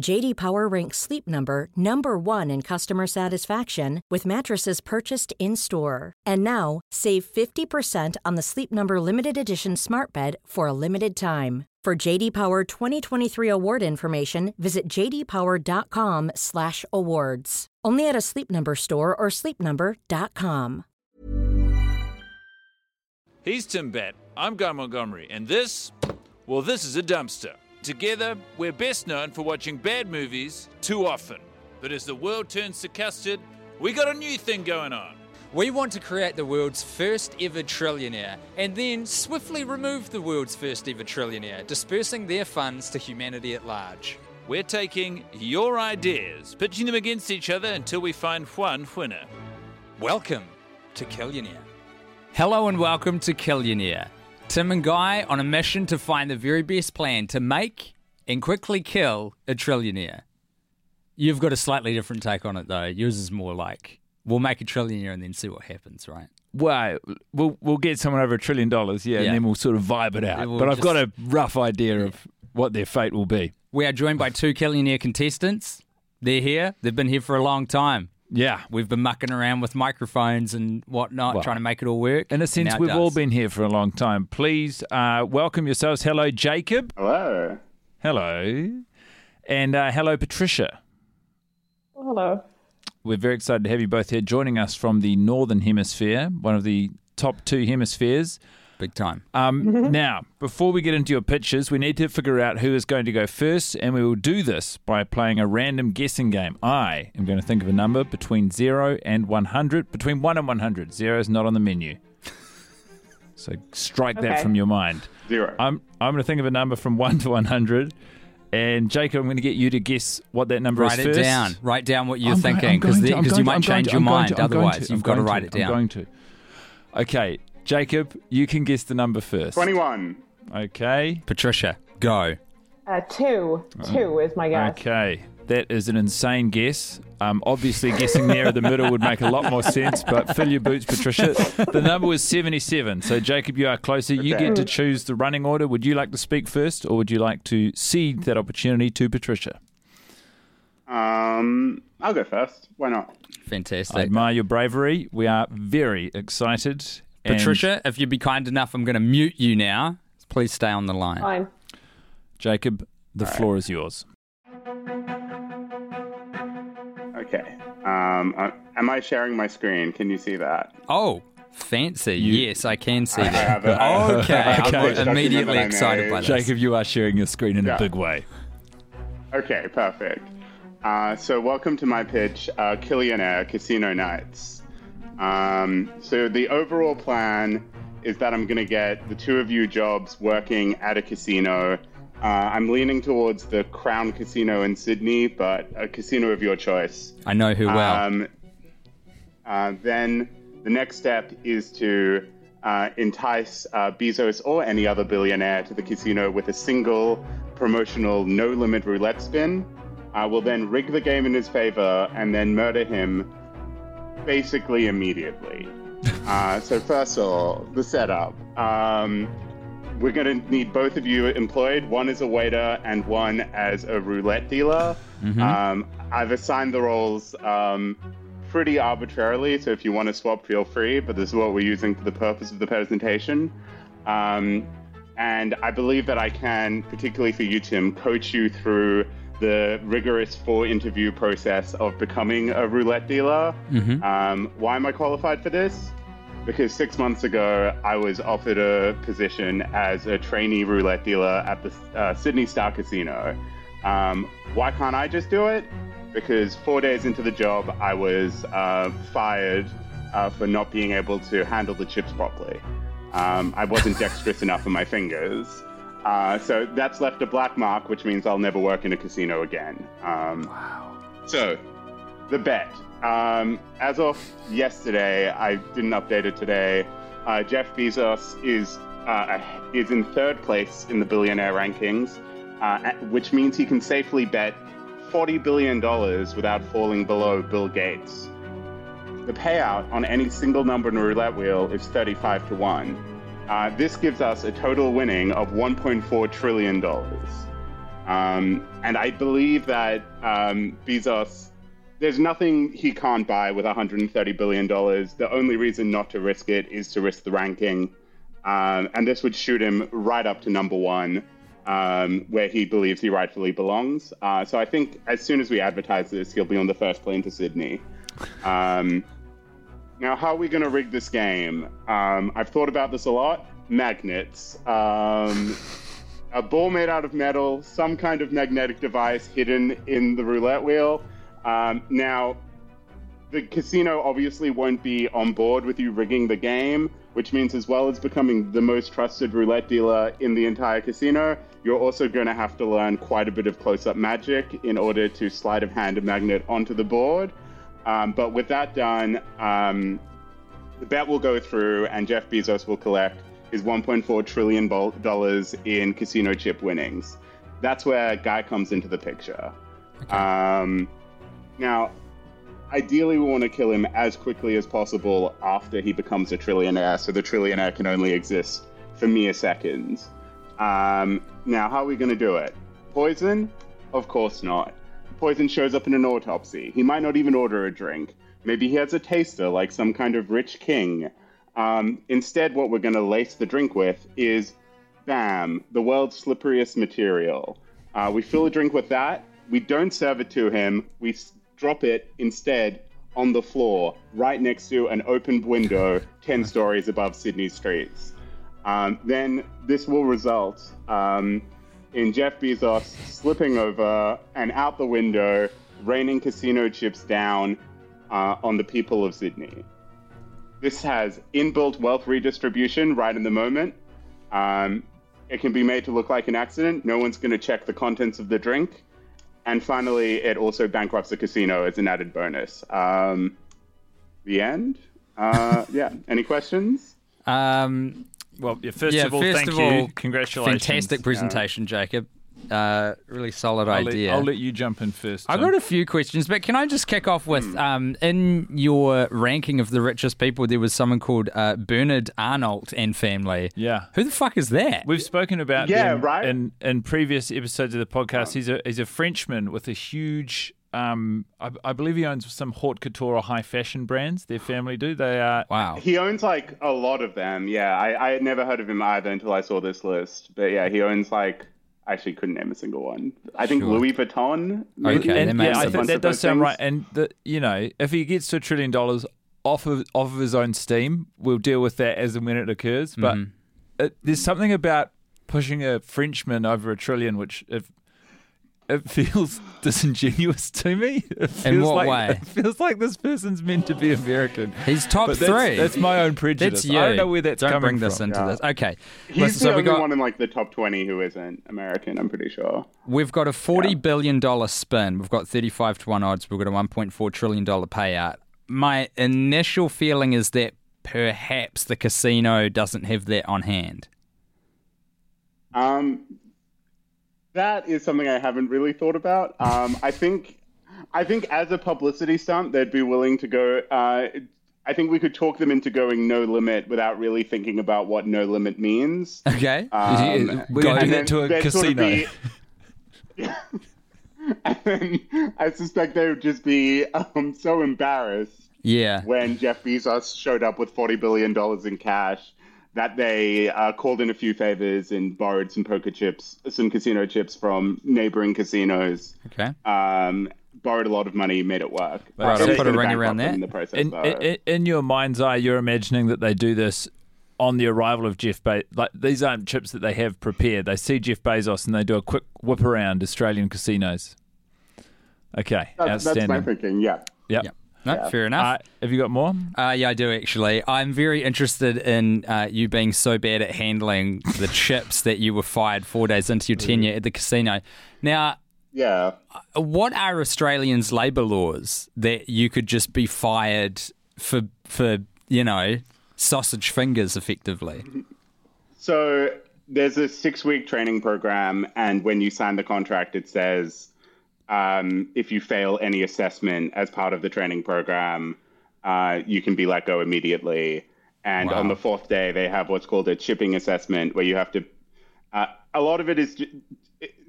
JD Power ranks Sleep Number number 1 in customer satisfaction with mattresses purchased in-store. And now, save 50% on the Sleep Number limited edition Smart Bed for a limited time. For JD Power 2023 award information, visit jdpower.com/awards. Only at a Sleep Number store or sleepnumber.com. He's Tim Batt. I'm Guy Montgomery, and this, well, this is a dumpster. Together, we're best known for watching bad movies too often. But as the world turns to custard, we got a new thing going on. We want to create the world's first ever trillionaire and then swiftly remove the world's first ever trillionaire, dispersing their funds to humanity at large. We're taking your ideas, pitching them against each other until we find one winner. Welcome to Killionaire. Hello and welcome to Killionaire. Tim and Guy on a mission to find the very best plan to make and quickly kill a trillionaire. You've got a slightly different take on it though. Yours is more like we'll make a trillionaire and then see what happens, right? Well, we'll we'll get someone over a trillion dollars, yeah, Yeah. and then we'll sort of vibe it out. We'll but I've just- got a rough idea of what their fate will be. We are joined by two Killionaire contestants. They're here. They've been here for a long time. Yeah. We've been mucking around with microphones and whatnot, Well, trying to make it all work. In a sense, we've all been here for a long time. Please uh, welcome yourselves. Hello, Jacob. Hello. Hello. And uh, hello, Patricia. Hello. We're very excited to have you both here joining us from the Northern Hemisphere, one of the top two hemispheres. Big time. Um, now, before we get into your pitches, we need to figure out who is going to go first, and we will do this by playing a random guessing game. I am going to think of a number between 0 and 100, between 1 and 100. Zero is not on the menu. So strike that Okay. from your mind. Zero. I'm, I'm going to think of a number from 1 to 100. And Jacob, I'm going to get you to guess what that number Write is it first. down. Write down what you're I'm thinking because going to- I'm you going to- might I'm change to- your mind. to- Otherwise, to- you've got to going write it down. I'm going to. Okay, Jacob, you can guess the number first. 21. Okay. Patricia, go. Uh, two. Two is my guess. Okay. That is an insane guess. Um, obviously, guessing near the middle would make a lot more sense, but fill your boots, Patricia. The number was 77. So, Jacob, you are closer. You Okay. get to choose the running order. Would you like to speak first, or would you like to cede that opportunity to Patricia? Um, I'll go first. Why not? Fantastic. I Fantastic. admire your bravery. We are very excited. And Patricia, if you'd be kind enough, I'm going to mute you now. Please stay on the line. Fine. Jacob, the floor is yours. Okay. Um, uh, am I sharing my screen? Can you see that? Oh, fancy. yes, I can see I that. have it. I. Okay, I have I'm immediately excited by made. this. Jacob, you are sharing your screen in a big way. Okay, perfect. Uh, so, welcome to my pitch, uh, Killionaire Casino Nights. Um, so, the overall plan is that I'm going to get the two of you jobs working at a casino. Uh, I'm leaning towards the Crown Casino in Sydney, but a casino of your choice. I know who well. Um, uh, then the next step is to uh, entice uh, Bezos or any other billionaire to the casino with a single promotional no limit roulette spin. Uh, we'll then rig the game in his favor and then murder him basically immediately. uh, so, first of all, the setup. Um, we're going to need both of you employed. One as a waiter and one as a roulette dealer. Um, I've assigned the roles um, pretty arbitrarily, so if you want to swap, feel free. But this is what we're using for the purpose of the presentation. Um, and I believe that I can, particularly for you, Tim, coach you through the rigorous four interview process of becoming a roulette dealer. Mm-hmm. Um, why am I qualified for this? Because six months ago, I was offered a position as a trainee roulette dealer at the uh, Sydney Star Casino. Um, why can't I just do it? Because four days into the job, I was uh, fired uh, for not being able to handle the chips properly. Um, I wasn't dexterous enough in my fingers. Uh, so that's left a black mark, which means I'll never work in a casino again. Um, wow. So, the bet. Um, as of yesterday, I didn't update it today. Uh, Jeff Bezos is uh, is in third place in the billionaire rankings, uh, which means he can safely bet forty billion dollars without falling below Bill Gates. The payout on any single number in a roulette wheel is thirty-five to one. Uh, this gives us a total winning of $1.4 trillion. Um, and I believe that um, Bezos, there's nothing he can't buy with $130 billion. The only reason not to risk it is to risk the ranking. Um, and this would shoot him right up to number one, um, where he believes he rightfully belongs. Uh, so I think as soon as we advertise this, he'll be on the first plane to Sydney. Now, how are we going to rig this game? Um, I've thought about this a lot. Magnets. Um, a ball made out of metal, some kind of magnetic device hidden in the roulette wheel. Um, now, the casino obviously won't be on board with you rigging the game, which means, as well as becoming the most trusted roulette dealer in the entire casino, you're also going to have to learn quite a bit of close up magic in order to sleight of hand a magnet onto the board. Um, but with that done, um, the bet will go through, and Jeff Bezos will collect his 1.4 trillion dollars in casino chip winnings. That's where Guy comes into the picture. Okay. Um, now, ideally, we want to kill him as quickly as possible after he becomes a trillionaire, so the trillionaire can only exist for mere seconds. Um, now, how are we going to do it? Poison? Of course not poison shows up in an autopsy. He might not even order a drink. Maybe he has a taster like some kind of rich king. Um, instead, what we're going to lace the drink with is BAM, the world's slipperiest material. Uh, we fill a drink with that. We don't serve it to him. We drop it instead on the floor, right next to an open window 10 stories above Sydney streets. Um, then this will result um, in Jeff Bezos slipping over and out the window, raining casino chips down uh, on the people of Sydney. This has inbuilt wealth redistribution right in the moment. Um, it can be made to look like an accident. No one's going to check the contents of the drink. And finally, it also bankrupts the casino as an added bonus. Um, the end. Uh, yeah. Any questions? Um, well, yeah, first yeah, of all, first thank of all, you. Congratulations. Fantastic presentation, Jacob. Uh, really solid I'll idea. Let, I'll let you jump in first. I've got a few questions, but can I just kick off with mm. um, in your ranking of the richest people, there was someone called uh, Bernard Arnault and family. Yeah. Who the fuck is that? We've spoken about yeah, them right? in, in previous episodes of the podcast. Oh. He's a he's a Frenchman with a huge um, I, I, believe he owns some haute couture or high fashion brands. Their family do. They are wow. He owns like a lot of them. Yeah, I, I had never heard of him either until I saw this list. But yeah, he owns like I actually couldn't name a single one. I think sure. Louis Vuitton. Maybe? Okay, and, yeah, I think that does sound things. right. And the, you know, if he gets to a trillion dollars off of off of his own steam, we'll deal with that as and when it occurs. But mm-hmm. it, there's something about pushing a Frenchman over a trillion, which if it feels disingenuous to me. In what like, way? It feels like this person's meant to be American. He's top but three. That's, that's, my own prejudice. That's you. I don't know where that's don't coming bring this from. into yeah. this. Okay. He's Listen, the so only got, one in like the top 20 who isn't American, I'm pretty sure. We've got a forty yeah. billion dollar spin. We've got 35 to 1 odds. We've got a $1.4 trillion payout. My initial feeling is that perhaps the casino doesn't have that on hand. Um, that is something I haven't really thought about. Um, I think, I think as a publicity stunt, they'd be willing to go. Uh, I think we could talk them into going no limit without really thinking about what no limit means. Okay, um, going to get to a casino. Sort of be, and then I suspect they would just be um, so embarrassed. Yeah. When Jeff Bezos showed up with forty billion dollars in cash that they uh, called in a few favors and borrowed some poker chips, some casino chips from neighboring casinos. Okay. Um, borrowed a lot of money, made it work. Right, I'll put a in ring around that. In, the process, In, in, in your mind's eye, you're imagining that they do this on the arrival of Jeff Bezos. Like these aren't chips that they have prepared. They see Jeff Bezos and they do a quick whip around Australian casinos. Okay, that's, that's outstanding. my thinking. Yeah. Yep. Yep. No, fair enough. Uh, have you got more? Uh, yeah, I do actually. I'm very interested in uh, you being so bad at handling the chips that you were fired four days into your tenure at the casino. Now, Yeah. what are Australians' labour laws that you could just be fired for for you know sausage fingers effectively? So there's a six week training program, and when you sign the contract, it says um, if you fail any assessment as part of the training program, uh, you can be let go immediately. And Wow. on the fourth day, they have what's called a chipping assessment, where you have to. Uh, a lot of it is ju-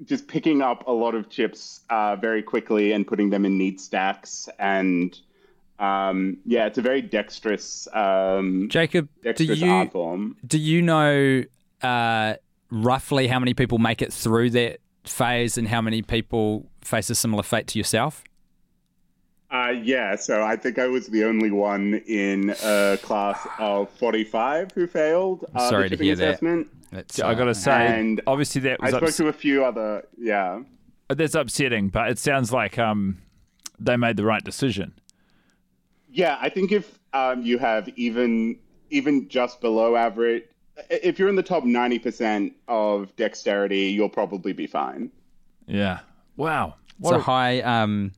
just picking up a lot of chips uh, very quickly and putting them in neat stacks. And um, yeah, it's a very dexterous, um, Jacob, do you do you know uh, roughly how many people make it through that phase and how many people face a similar fate to yourself? Uh, yeah, so I think I was the only one in a class of 45 who failed uh, Sorry the to chipping hear that. assessment. It's, I got uh, to say, and obviously that I was spoke ups- to a few other, yeah. that's upsetting, but it sounds like um, they made the right decision. Yeah, I think if um, you have even even just below average, if you're in the top 90% of dexterity, you'll probably be fine. Yeah. Wow. It's What a a- high, um,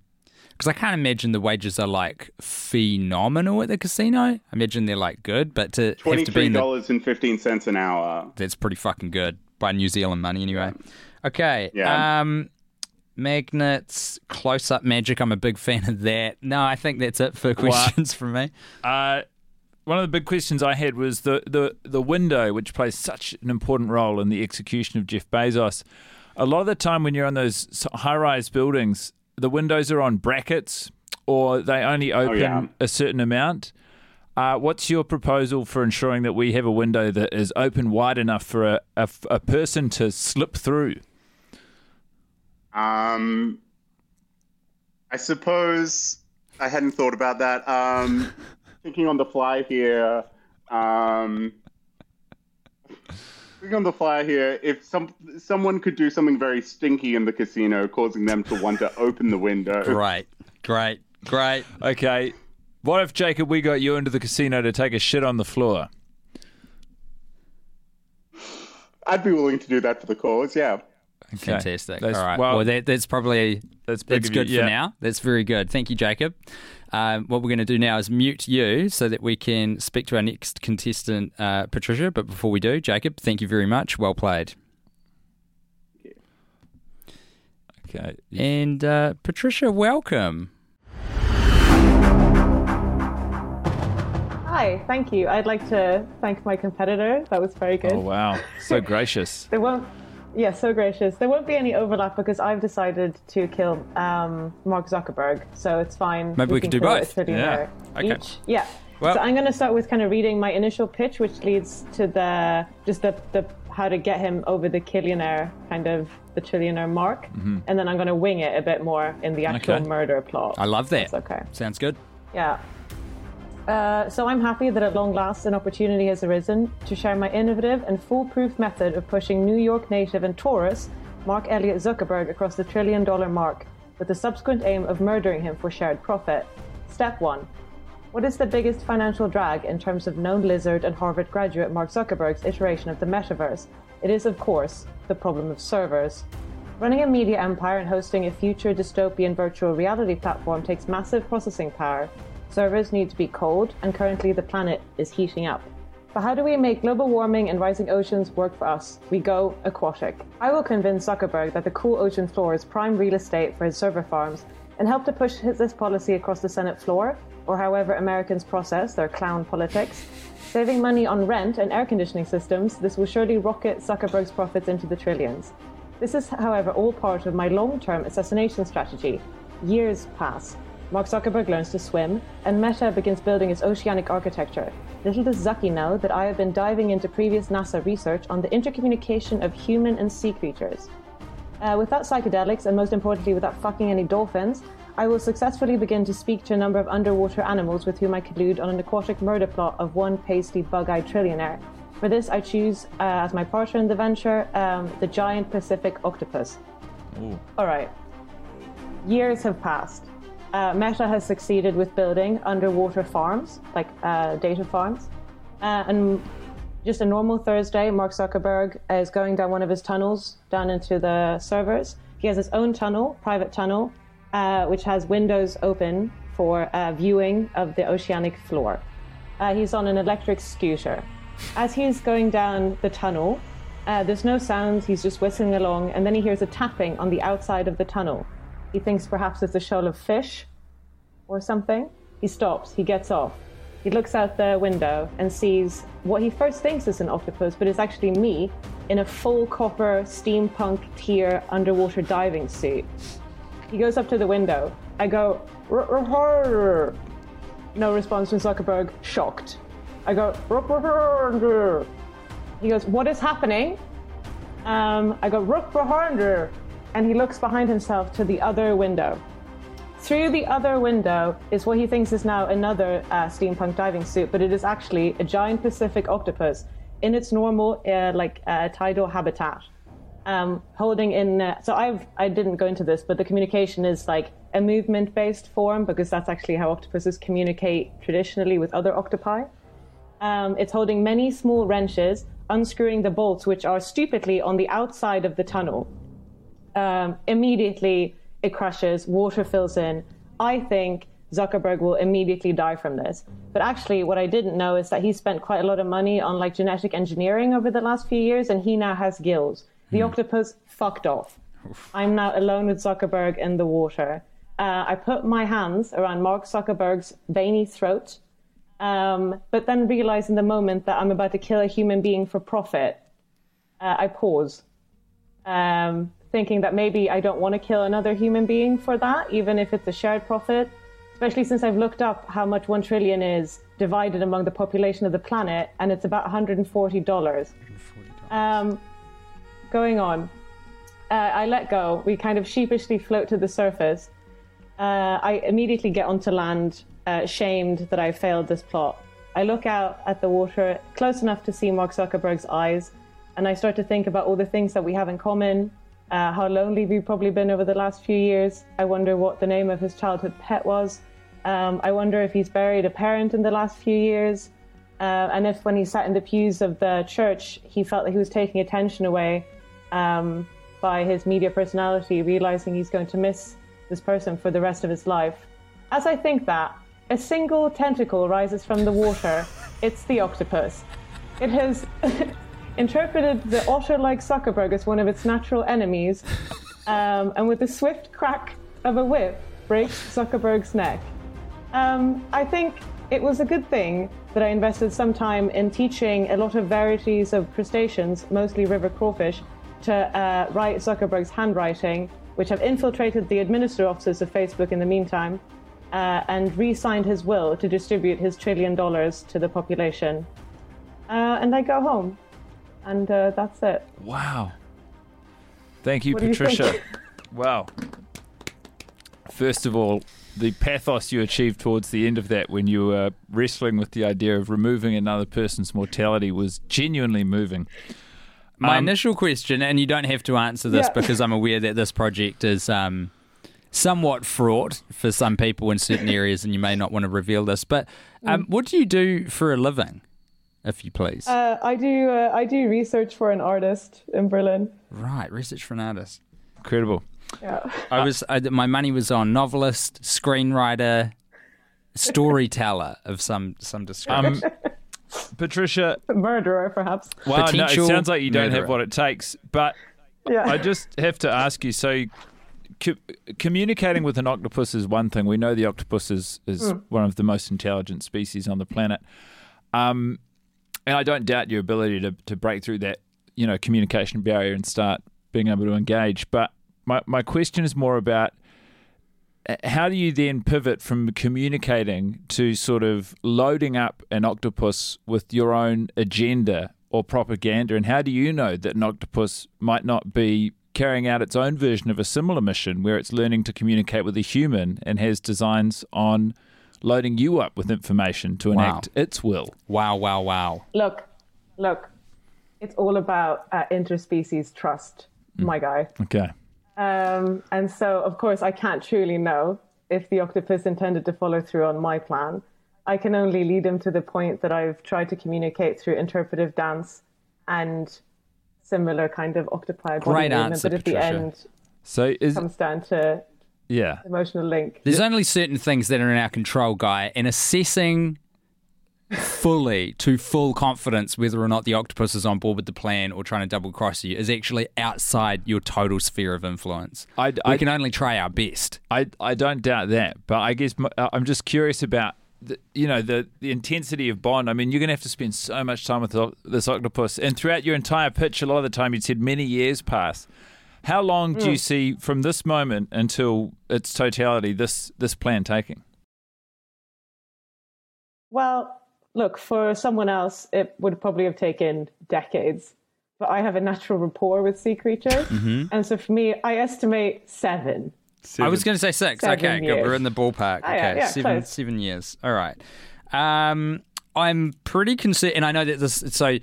because I can't imagine the wages are like phenomenal at the casino. I imagine they're like good, but to have to be in the, $23.15 an hour. that's pretty fucking good by New Zealand money anyway. Okay. Yeah. Um, magnets, close up magic. I'm a big fan of that. No, I think that's it for questions from me. Uh, one of the big questions I had was the, the, the window, which plays such an important role in the execution of Jeff Bezos. A lot of the time, when you're on those high rise buildings, the windows are on brackets or they only open yeah. a certain amount. Uh, what's your proposal for ensuring that we have a window that is open wide enough for a, a, a person to slip through? Um, I suppose I hadn't thought about that. Um, thinking on the fly here. Um, thinking on the fly here, if some someone could do something very stinky in the casino, causing them to want to open the window. Great, great, great. Okay. What if, Jacob, we got you into the casino to take a shit on the floor? I'd be willing to do that for the cause. Yeah. Okay. Fantastic. That's- All right. well- Well, that, that's probably That's that's of you, good for yeah. now. That's very good. Thank you, Jacob. Um, what we're going to do now is mute you so that we can speak to our next contestant, uh, Patricia. But before we do, Jacob, thank you very much. Well played. Okay. And uh, Patricia, welcome. Hi, thank you. I'd like to thank my competitor. That was very good. Oh, wow. So gracious. There won't, yeah, so gracious. There won't be any overlap because I've decided to kill um, Mark Zuckerberg, so it's fine. Maybe we could can do both. a trillionaire Yeah. Okay. Each. Yeah. Well- so I'm going to start with kind of reading my initial pitch, which leads to the just the, the how to get him over the trillionaire kind of the trillionaire mark, and then I'm going to wing it a bit more in the actual Okay. murder plot. I love that. That's okay. Sounds good. Yeah. Uh, so I'm happy that at long last an opportunity has arisen to share my innovative and foolproof method of pushing New York native and Taurus, Mark Elliott Zuckerberg, across the trillion dollar mark, with the subsequent aim of murdering him for shared profit. Step 1. What is the biggest financial drag in terms of known lizard and Harvard graduate Mark Zuckerberg's iteration of the metaverse? It is, of course, the problem of servers. Running a media empire and hosting a future dystopian virtual reality platform takes massive processing power. Servers need to be cold, and currently the planet is heating up. But how do we make global warming and rising oceans work for us? We go aquatic. I will convince Zuckerberg that the cool ocean floor is prime real estate for his server farms and help to push his- this policy across the Senate floor, or however Americans process their clown politics. Saving money on rent and air conditioning systems, this will surely rocket Zuckerberg's profits into the trillions. This is, however, all part of my long term assassination strategy. Years pass. Mark Zuckerberg learns to swim, and Meta begins building its oceanic architecture. Little does Zucky know that I have been diving into previous NASA research on the intercommunication of human and sea creatures. Uh, without psychedelics, and most importantly, without fucking any dolphins, I will successfully begin to speak to a number of underwater animals with whom I collude on an aquatic murder plot of one pasty, bug eyed trillionaire. For this, I choose uh, as my partner in the venture um, the giant Pacific octopus. All right. Years have passed. Uh, Meta has succeeded with building underwater farms, like uh, data farms. Uh, and just a normal Thursday, Mark Zuckerberg is going down one of his tunnels down into the servers. He has his own tunnel, private tunnel, uh, which has windows open for uh, viewing of the oceanic floor. Uh, he's on an electric scooter. As he's going down the tunnel, there's no sounds, he's just whistling along, and then he hears a tapping on the outside of the tunnel. He thinks perhaps it's a shoal of fish or something. He stops, he gets off. He looks out the window and sees what he first thinks is an octopus, but it's actually me in a full copper steampunk tier underwater diving suit. He goes up to the window. I go, "R- r- r-" no response from Zuckerberg, shocked. I go, "R- r- r-" he goes, What is happening? Um, I go, behind And he looks behind himself to the other window. Through the other window is what he thinks is now another uh, steampunk diving suit, but it is actually a giant Pacific octopus in its normal, uh, like, uh, tidal habitat. Um, holding in, uh, so I've, I didn't go into this, but the communication is like a movement based form because that's actually how octopuses communicate traditionally with other octopi. Um, it's holding many small wrenches, unscrewing the bolts, which are stupidly on the outside of the tunnel. Um, immediately, it crashes, water fills in. I think Zuckerberg will immediately die from this. But actually, what I didn't know is that he spent quite a lot of money on like genetic engineering over the last few years, and he now has gills. The octopus fucked off. I'm now alone with Zuckerberg in the water. Uh, I put my hands around Mark Zuckerberg's veiny throat um, but then realize in the moment that I'm about to kill a human being for profit, uh, I pause, um, thinking that maybe I don't want to kill another human being for that, even if it's a shared profit. Especially since I've looked up how much one trillion is divided among the population of the planet, and it's about $140. Um, going on, uh, I let go. We kind of sheepishly float to the surface. Uh, I immediately get onto land, uh, shamed that I failed this plot. I look out at the water, close enough to see Mark Zuckerberg's eyes, and I start to think about all the things that we have in common, uh, how lonely we've probably been over the last few years. I wonder what the name of his childhood pet was. Um, I wonder if he's buried a parent in the last few years, uh, and if when he sat in the pews of the church, he felt that he was taking attention away um, by his media personality, realizing he's going to miss this person for the rest of his life. As I think that, a single tentacle rises from the water. It's the octopus. It has interpreted the otter like Zuckerberg as one of its natural enemies, um, and with a swift crack of a whip, breaks Zuckerberg's neck. Um, I think it was a good thing that I invested some time in teaching a lot of varieties of crustaceans, mostly river crawfish, to uh, write Zuckerberg's handwriting, which have infiltrated the administrative offices of Facebook in the meantime, uh, and re signed his will to distribute his trillion dollars to the population. Uh, and I go home. And uh, that's it. Wow. Thank you, What do you Patricia. wow. First of all, the pathos you achieved towards the end of that when you were wrestling with the idea of removing another person's mortality was genuinely moving. My Um, initial question, and you don't have to answer this Yeah. because I'm aware that this project is um, somewhat fraught for some people in certain areas, and you may not want to reveal this. But um, what do you do for a living, if you please? Uh, I do. Uh, I do research for an artist in Berlin. right, research for an artist. Incredible. Yeah. I was I, my money was on novelist, screenwriter, storyteller of some some description. Um, Patricia, Murderer, perhaps. wow, no, it sounds like you don't murderer. have what it takes. But Yeah. I just have to ask you so co- communicating with an octopus is one thing. We know the octopus is, is one of the most intelligent species on the planet. Um, and I don't doubt your ability to, to break through that, you know, communication barrier and start being able to engage. But my, my question is more about uh, how do you then pivot from communicating to sort of loading up an octopus with your own agenda or propaganda? And how do you know that an octopus might not be carrying out its own version of a similar mission where it's learning to communicate with a human and has designs on loading you up with information to enact Wow. its will? Wow, wow, wow. Look, look, it's all about uh, interspecies trust, my guy. Okay. Um, and so, of course, I can't truly know if the octopus intended to follow through on my plan. I can only lead him to the point that I've tried to communicate through interpretive dance and similar kind of octopi body Great movement. answer, but at the end, So is comes down to yeah. emotional link. There's only certain things that are in our control, guy, and assessing fully to full confidence whether or not the octopus is on board with the plan or trying to double cross you is actually outside your total sphere of influence. I- we can only try our best. I I don't doubt that, but I guess m- uh, I'm just curious about the, you know the the intensity of Bond. I mean, you're going to have to spend so much time with the- this octopus, and throughout your entire pitch, a lot of the time you said many years pass. How long do you see from this moment until its totality this this plan taking? Well, look, for someone else, it would probably have taken decades. But I have a natural rapport with sea creatures. And so for me, I estimate seven. I was going to say six. Seven okay, good. We're in the ballpark. Ah, Okay, yeah, yeah, seven close. seven years. All right. Um, I'm pretty concerned, and I know that this. So,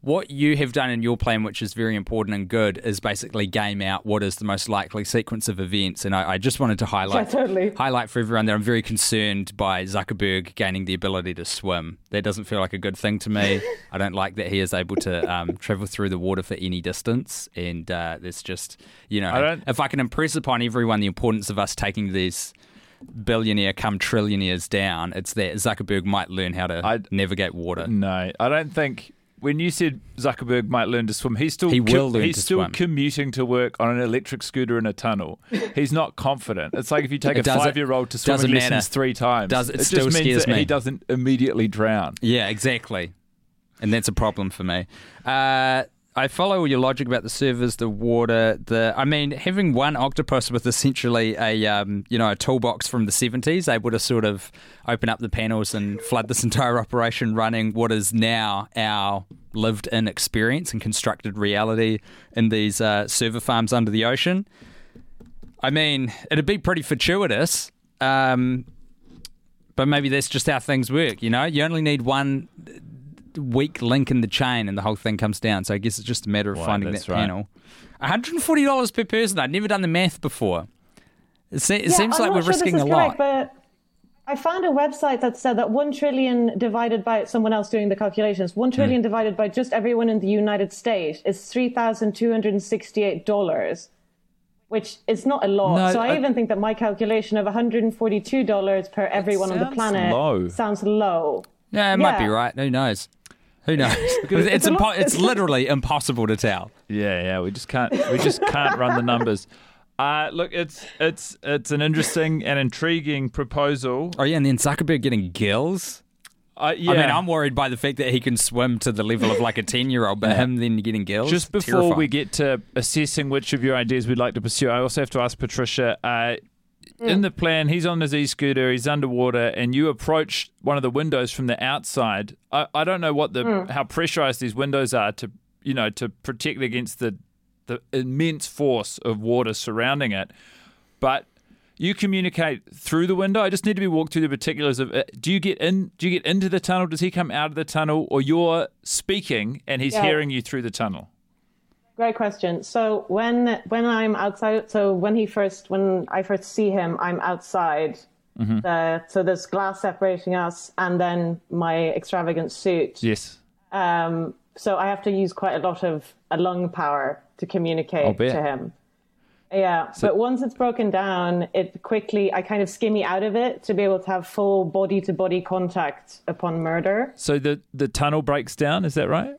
what you have done in your plan, which is very important and good, is basically game out what is the most likely sequence of events. And I, I just wanted to highlight Yeah, totally. highlight for everyone that I'm very concerned by Zuckerberg gaining the ability to swim. That doesn't feel like a good thing to me. I don't like that he is able to um, travel through the water for any distance. And uh, there's just, you know, I don't- if I can impress upon everyone the importance of us taking these billionaire come trillionaires down, it's that Zuckerberg might learn how to I'd- navigate water. No, I don't think. When you said Zuckerberg might learn to swim, he's still He will learn he's to still swim. commuting to work on an electric scooter in a tunnel. He's not confident. It's like if you take It a five year old to swimming doesn't lessons matter. three times. Does- it just still means scares that me. he doesn't immediately drown. Yeah, exactly. And that's a problem for me. Uh, I follow your logic about the servers, the water, the. I mean, having one octopus with essentially a um, you know a toolbox from the seventies, able to sort of open up the panels and flood this entire operation, running what is now our lived-in experience and constructed reality in these uh, server farms under the ocean. I mean, it'd be pretty fortuitous. Um, but maybe that's just how things work, you know? You only need one weak link in the chain and the whole thing comes down. So I guess it's just a matter of Well, finding that right. panel. $140 per person. I'd never done the math before. It, se- it Yeah, seems I'm like we're sure this risking is a lot. but I found a website that said that one trillion divided by someone else doing the calculations, one Hmm. trillion divided by just everyone in the United States is three thousand two hundred and sixty-eight dollars, which is not a lot. No, so I, I- even think that my calculation of one hundred and forty-two dollars per everyone on the sounds planet low. sounds low. yeah, it might be right. Who knows? Who knows? it's a impo- it's it's- literally impossible to tell. Yeah, yeah. We just can't. We just can't run the numbers. Uh, look, it's it's it's an interesting and intriguing proposal. Oh, yeah, and then Zuckerberg getting gills. Uh, yeah. I mean, I'm worried by the fact that he can swim to the level of like a 10 year old, but him then getting gills. Just before terrifying. we get to assessing which of your ideas we'd like to pursue, I also have to ask Patricia. Uh, Mm. In the plan, he's on his e-scooter, he's underwater, and you approach one of the windows from the outside. I, I don't know what the mm. how pressurized these windows are to you know to protect against the the immense force of water surrounding it, but you communicate through the window. I just need to be walked through the particulars of. It. Do you get in? Do you get into the tunnel? Does he come out of the tunnel, or you're speaking and he's Yeah. hearing you through the tunnel? Great question. So when when I'm outside, so when he first when I first see him, I'm outside. Mm-hmm. The, so there's glass separating us, and then my extravagant suit. Yes. Um, so I have to use quite a lot of uh, lung power to communicate to him. Yeah, but once it's broken down, it quickly I kind of skimmy out of it to be able to have full body to body contact upon murder. So the the tunnel breaks down. Is that right?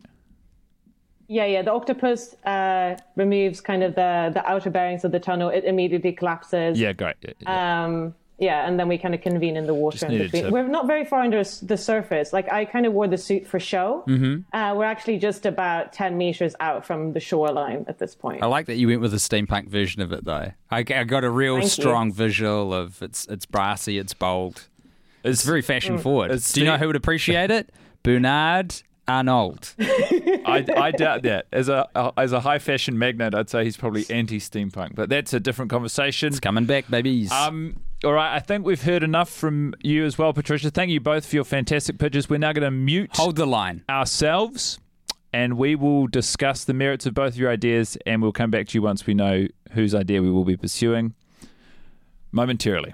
Yeah, yeah. The octopus uh, removes kind of the the outer bearings of the tunnel. It immediately collapses. Yeah, great. Yeah, yeah. Um, Yeah, and then we kind of convene in the water in between. to- We're not very far under the surface. Like I kind of wore the suit for show. Mm-hmm. Uh, we're actually just about ten meters out from the shoreline at this point. I like that you went with a steampunk version of it, though. I, I got a real Thank you. strong visual of it's it's brassy, it's bold, it's very fashion forward. it's Do you know who would appreciate it? Bernard Arnault. I, I doubt that. As a as a high fashion magnate, I'd say he's probably anti steampunk, but that's a different conversation. It's coming back, babies. Um, all right, I think we've heard enough from you as well, Patricia. Thank you both for your fantastic pitches. We're now going to mute Hold the line. ourselves, and we will discuss the merits of both of your ideas, and we'll come back to you once we know whose idea we will be pursuing momentarily.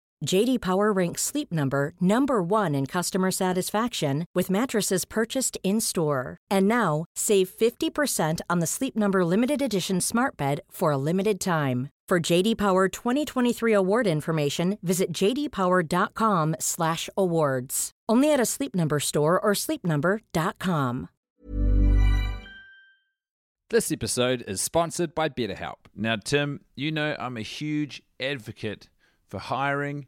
JD Power ranks Sleep Number number 1 in customer satisfaction with mattresses purchased in-store. And now, save 50% on the Sleep Number limited edition Smart Bed for a limited time. For JD Power 2023 award information, visit jdpower.com/awards. Only at a Sleep Number store or sleepnumber.com. This episode is sponsored by BetterHelp. Now, Tim, you know I'm a huge advocate for hiring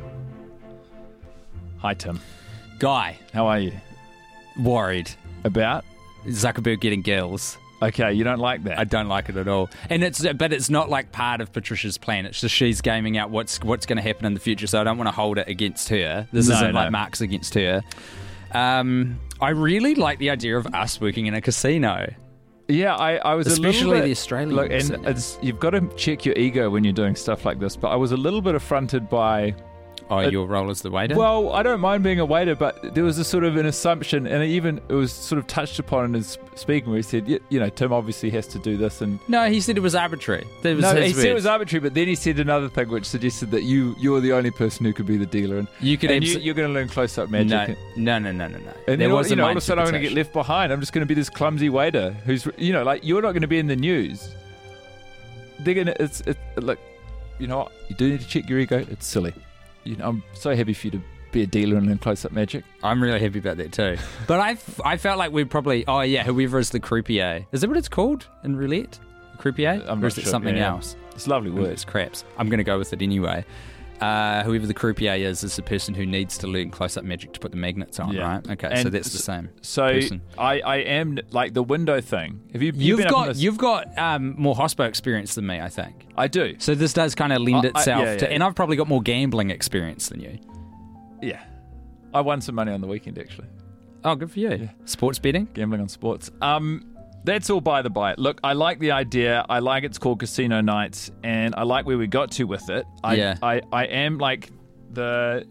Hi, Tim. Guy, How are you? worried. About? Zuckerberg getting girls. Okay, you don't like that. I don't like it at all. And it's but it's not like part of Patricia's plan. It's just she's gaming out what's what's going to happen in the future. So I don't want to hold it against her. This No, isn't no. like Mark's against her. Um, I really like the idea of us working in a casino. Yeah, I, I was a Especially little bit, the Australians. Look, and it's, you've got to check your ego when you're doing stuff like this. But I was a little bit affronted by. Oh, your role as the waiter. Well, I don't mind being a waiter, but there was a sort of an assumption, and even it was sort of touched upon in his speaking, where he said, "You know, Tim obviously has to do this," and no, he said it was arbitrary. That was no, he said it was arbitrary. But then he said another thing, which suggested that you you're the only person who could be the dealer, and You could and abs- you, you're going to learn close up magic. no, and- no, no, no, no, no. And there then, wasn't you know, all of a sudden I'm going to get left behind. I'm just going to be this clumsy waiter who's, you know, like you're not going to be in the news. They're going to, it's, it, look, you know what? You do need to check your ego. It's silly. You know, I'm so happy for you to be a dealer and learn close up magic. I'm really happy about that too. But I I felt like we'd probably. Oh yeah, whoever is the croupier. Is that what it's called in roulette? Croupier? I'm or not is it sure. something Yeah. else? It's lovely word. It's craps. I'm going to go with it anyway. Uh, whoever the croupier is, is the person who needs to learn close up magic to put the magnets on, Yeah. right? Okay, so And that's the s- same. So person. I, I am like the window thing. Have you? You've been up in got this- you've got um, more hospo experience than me, I think. I do. So this does kind of lend I- I- itself yeah, to, yeah. and I've probably got more gambling experience than you. Yeah. I won some money on the weekend actually, Oh, good for you. Sports betting. gambling on sports. Um, that's all by the by. Look, I like the idea. I like it's called Casino Nights, and I like where we got to with it. I, Yeah. I, I am like the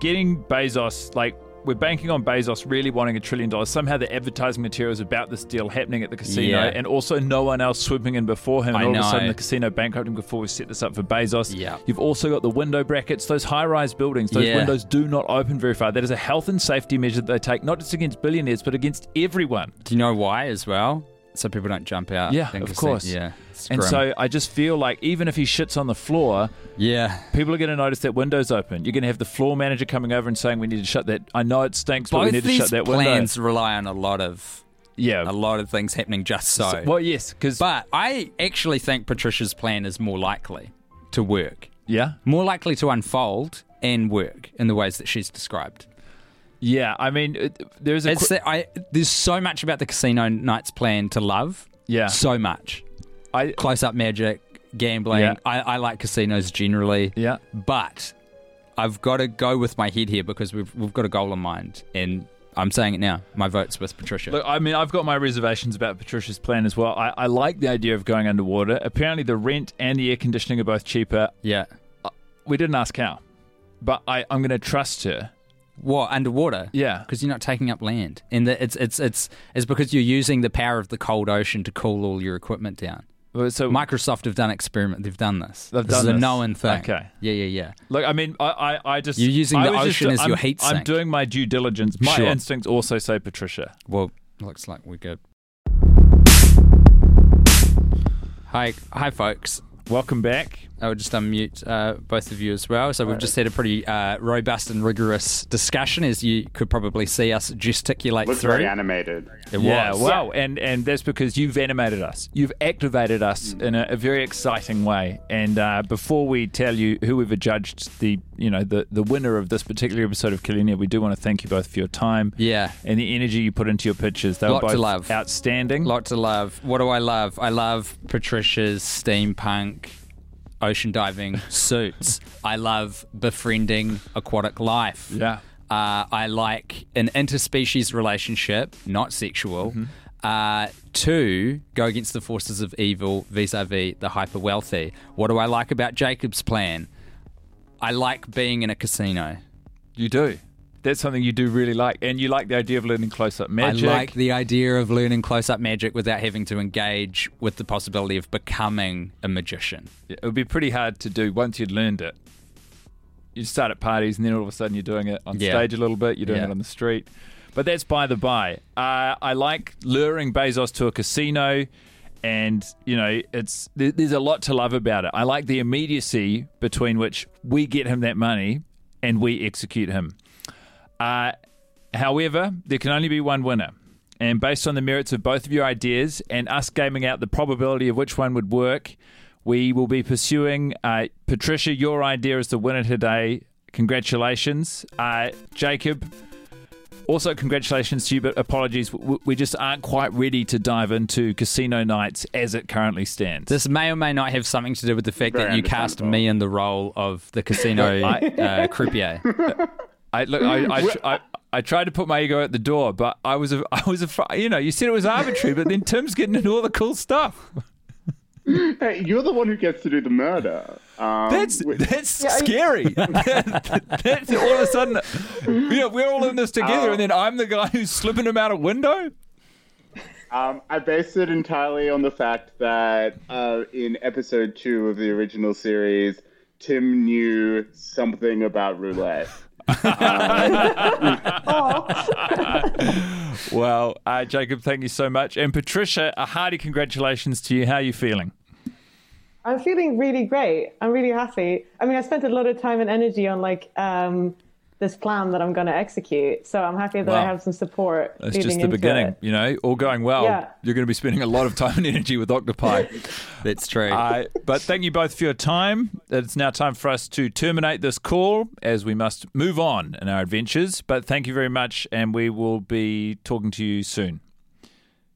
getting Bezos like. We're banking on Bezos really wanting a trillion dollars. Somehow the advertising materials about this deal happening at the casino, Yeah. and also no one else swooping in before him. And I all of a sudden, the casino bankrupting before we set this up for Bezos. Yeah. You've also got the window brackets, those high-rise buildings. Those Yeah. windows do not open very far. That is a health and safety measure that they take, not just against billionaires, but against everyone. Do you know why as well? So people don't jump out. Yeah, of course. yeah. It's And grim. so I just feel like even if he shits on the floor, yeah. people are going to notice that window's open. You're going to have the floor manager coming over and saying, "We need to shut that." I know it stinks, but we need to shut that window. plans rely on a lot of yeah. a lot of things happening just so. So- well, yes, because but I actually think Patricia's plan is more likely to work, yeah, more likely to unfold and work in the ways that she's described. yeah. I mean, it, there's a It's qu- that I there's so much about the Casino Nights plan to love. yeah. So much. I Close up magic, gambling. Yeah. I, I like casinos generally. yeah. But I've got to go with my head here because we've we've got a goal in mind, and I'm saying it now. My vote's with Patricia. Look, I mean, I've got my reservations about Patricia's plan as well. I, I like the idea of going underwater. Apparently, the rent and the air conditioning are both cheaper. yeah. Uh, we didn't ask how, but I, I'm going to trust her. What underwater? Yeah. because you're not taking up land, and the, it's it's it's it's because you're using the power of the cold ocean to cool all your equipment down. So, Microsoft have done experiment. They've done this. They've this done is a known thing. Okay. Yeah, yeah, yeah. look, I mean, I, I, I just You're using I the was just- ocean as your I'm- heat I'm doing my due diligence. My Sure. instincts also say Patricia. Well, looks like we're good. Hi, hi, folks. Welcome back. I would just unmute uh, both of you as well. So we've just had a pretty uh, robust and rigorous discussion, as you could probably see us gesticulate Looks through. very animated. It yeah, was. wow, and and that's because you've animated us. You've activated us in a, a very exciting way. And uh, before we tell you who we've adjudged the you know the the winner of this particular episode of Killionaire, we do want to thank you both for your time. Yeah. and the energy you put into your pitches. They Lot were to both love. outstanding. Lot to love. What do I love? I love Patricia's steampunk ocean diving suits. I love befriending aquatic life. Yeah. Uh, I like an interspecies relationship, not sexual. Uh, two, go against the forces of evil vis a vis the hyper wealthy. What do I like about Jacob's plan? I like being in a casino. You do. That's something you do really like, and you like the idea of learning close-up magic. I like the idea of learning close up magic without having to engage with the possibility of becoming a magician. It would be pretty hard to do once you'd learned it. You'd start at parties, and then all of a sudden you're doing it on Yeah. stage a little bit. You're doing Yeah. it on the street, but that's by the by. Uh, I like luring Bezos to a casino, and you know it's there's a lot to love about it. I like the immediacy between which we get him that money and we execute him. Uh, however, there can only be one winner. And based on the merits of both of your ideas and us gaming out the probability of which one would work, we will be pursuing uh, Patricia. Your idea is the winner today. Congratulations, uh, Jacob. Also, congratulations to you, but apologies. We just aren't quite ready to dive into casino nights as it currently stands. This may or may not have something to do with the fact Very that you cast me in the role of the casino uh, croupier. I look. I, I, I, I tried to put my ego at the door, but I was. A, I was. A, you know, you said it was arbitrary, but then Tim's getting into all the cool stuff. Hey, you're the one who gets to do the murder. Um, That's that's Yeah, I- scary. that's all of a sudden, you know, we're all in this together, and then I'm the guy who's slipping him out a window. Um, I based it entirely on the fact that uh, in episode two of the original series, Tim knew something about roulette. Well, uh, Jacob, thank you so much, and Patricia, a hearty congratulations to you. How are you feeling? I'm feeling really great. I'm really happy. I mean, I spent a lot of time and energy on like um, this plan that I'm going to execute. So I'm happy that I have some support. It's just the beginning, it. you know. All going well, Yeah. you're going to be spending a lot of time and energy with Octopi. That's true. Uh, but thank you both for your time. It's now time for us to terminate this call as we must move on in our adventures. But thank you very much, and we will be talking to you soon.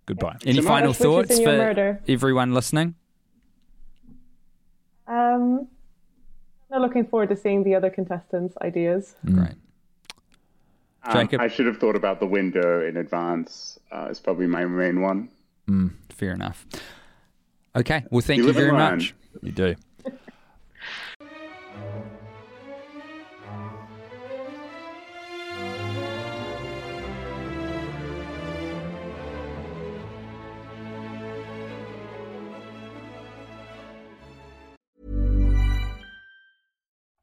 Goodbye. Any Some final thoughts for murder. everyone listening? Um, I'm looking forward to seeing the other contestants' ideas. Great. Um, Jacob? I should have thought about the window in advance. Uh, it's probably my main one. Fair enough. Okay. Well, thank You you, very much. You do.